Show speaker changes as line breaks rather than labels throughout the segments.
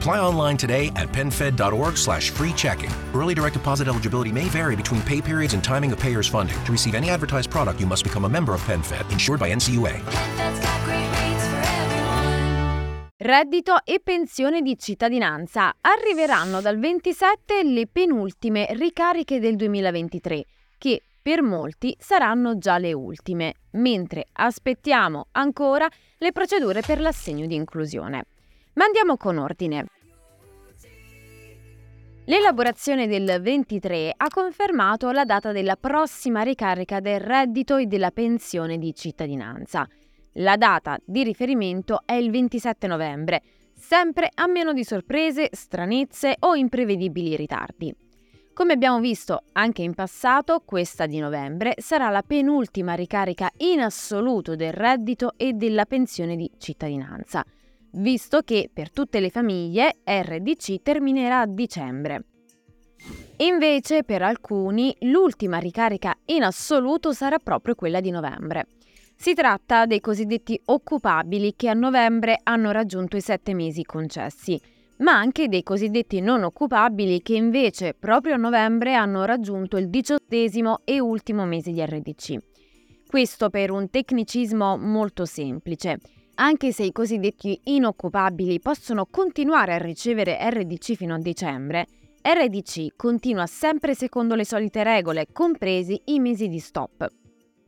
Apply online today at penfed.org slash free checking. Early direct deposit eligibility may vary between pay periods and timing of payer's funding. To receive any advertised product, you must become a member of PenFed, insured by NCUA.
Reddito e pensione di cittadinanza. Arriveranno dal 27 le penultime ricariche del 2023, che per molti saranno già le ultime, mentre aspettiamo ancora le procedure per l'assegno di inclusione. Ma andiamo con ordine. L'elaborazione del 23 ha confermato la data della prossima ricarica del reddito e della pensione di cittadinanza. La data di riferimento è il 27 novembre, sempre a meno di sorprese, stranezze o imprevedibili ritardi. Come abbiamo visto anche in passato, questa di novembre sarà la penultima ricarica in assoluto del reddito e della pensione di cittadinanza, visto che per tutte le famiglie RDC terminerà a dicembre. Invece per alcuni l'ultima ricarica in assoluto sarà proprio quella di novembre. Si tratta dei cosiddetti occupabili che a novembre hanno raggiunto i sette mesi concessi, ma anche dei cosiddetti non occupabili che invece proprio a novembre hanno raggiunto il diciottesimo e ultimo mese di RDC. Questo per un tecnicismo molto semplice. Anche se i cosiddetti inoccupabili possono continuare a ricevere RDC fino a dicembre, RDC continua sempre secondo le solite regole, compresi i mesi di stop.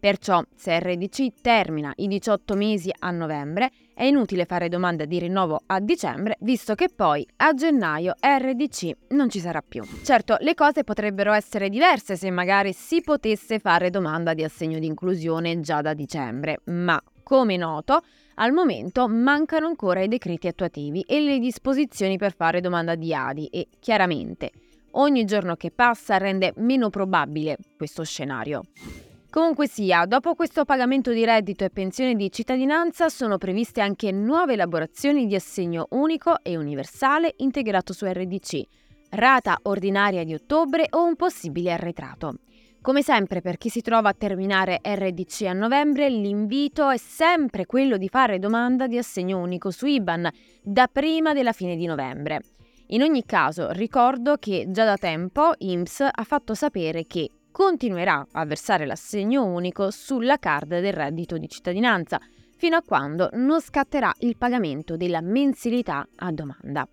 Perciò, se RDC termina i 18 mesi a novembre, è inutile fare domanda di rinnovo a dicembre, visto che poi a gennaio RDC non ci sarà più. Certo, le cose potrebbero essere diverse se magari si potesse fare domanda di assegno di inclusione già da dicembre, ma come noto, al momento mancano ancora i decreti attuativi e le disposizioni per fare domanda di ADI e chiaramente ogni giorno che passa rende meno probabile questo scenario. Comunque sia, dopo questo pagamento di reddito e pensione di cittadinanza sono previste anche nuove elaborazioni di assegno unico e universale integrato su RDC, rata ordinaria di ottobre o un possibile arretrato. Come sempre per chi si trova a terminare RDC a novembre, l'invito è sempre quello di fare domanda di assegno unico su IBAN da prima della fine di novembre. In ogni caso ricordo che già da tempo IMSS ha fatto sapere che continuerà a versare l'assegno unico sulla card del reddito di cittadinanza, fino a quando non scatterà il pagamento della mensilità a domanda.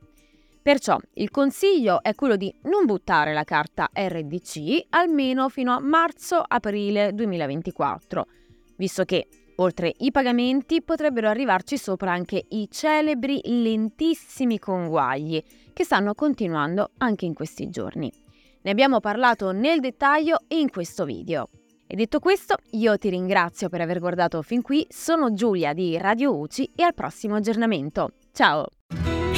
Perciò il consiglio è quello di non buttare la carta RDC almeno fino a marzo-aprile 2024, visto che oltre i pagamenti potrebbero arrivarci sopra anche i celebri lentissimi conguagli che stanno continuando anche in questi giorni. Ne abbiamo parlato nel dettaglio in questo video. E detto questo, io ti ringrazio per aver guardato fin qui, sono Giulia di Radio UCI e al prossimo aggiornamento. Ciao!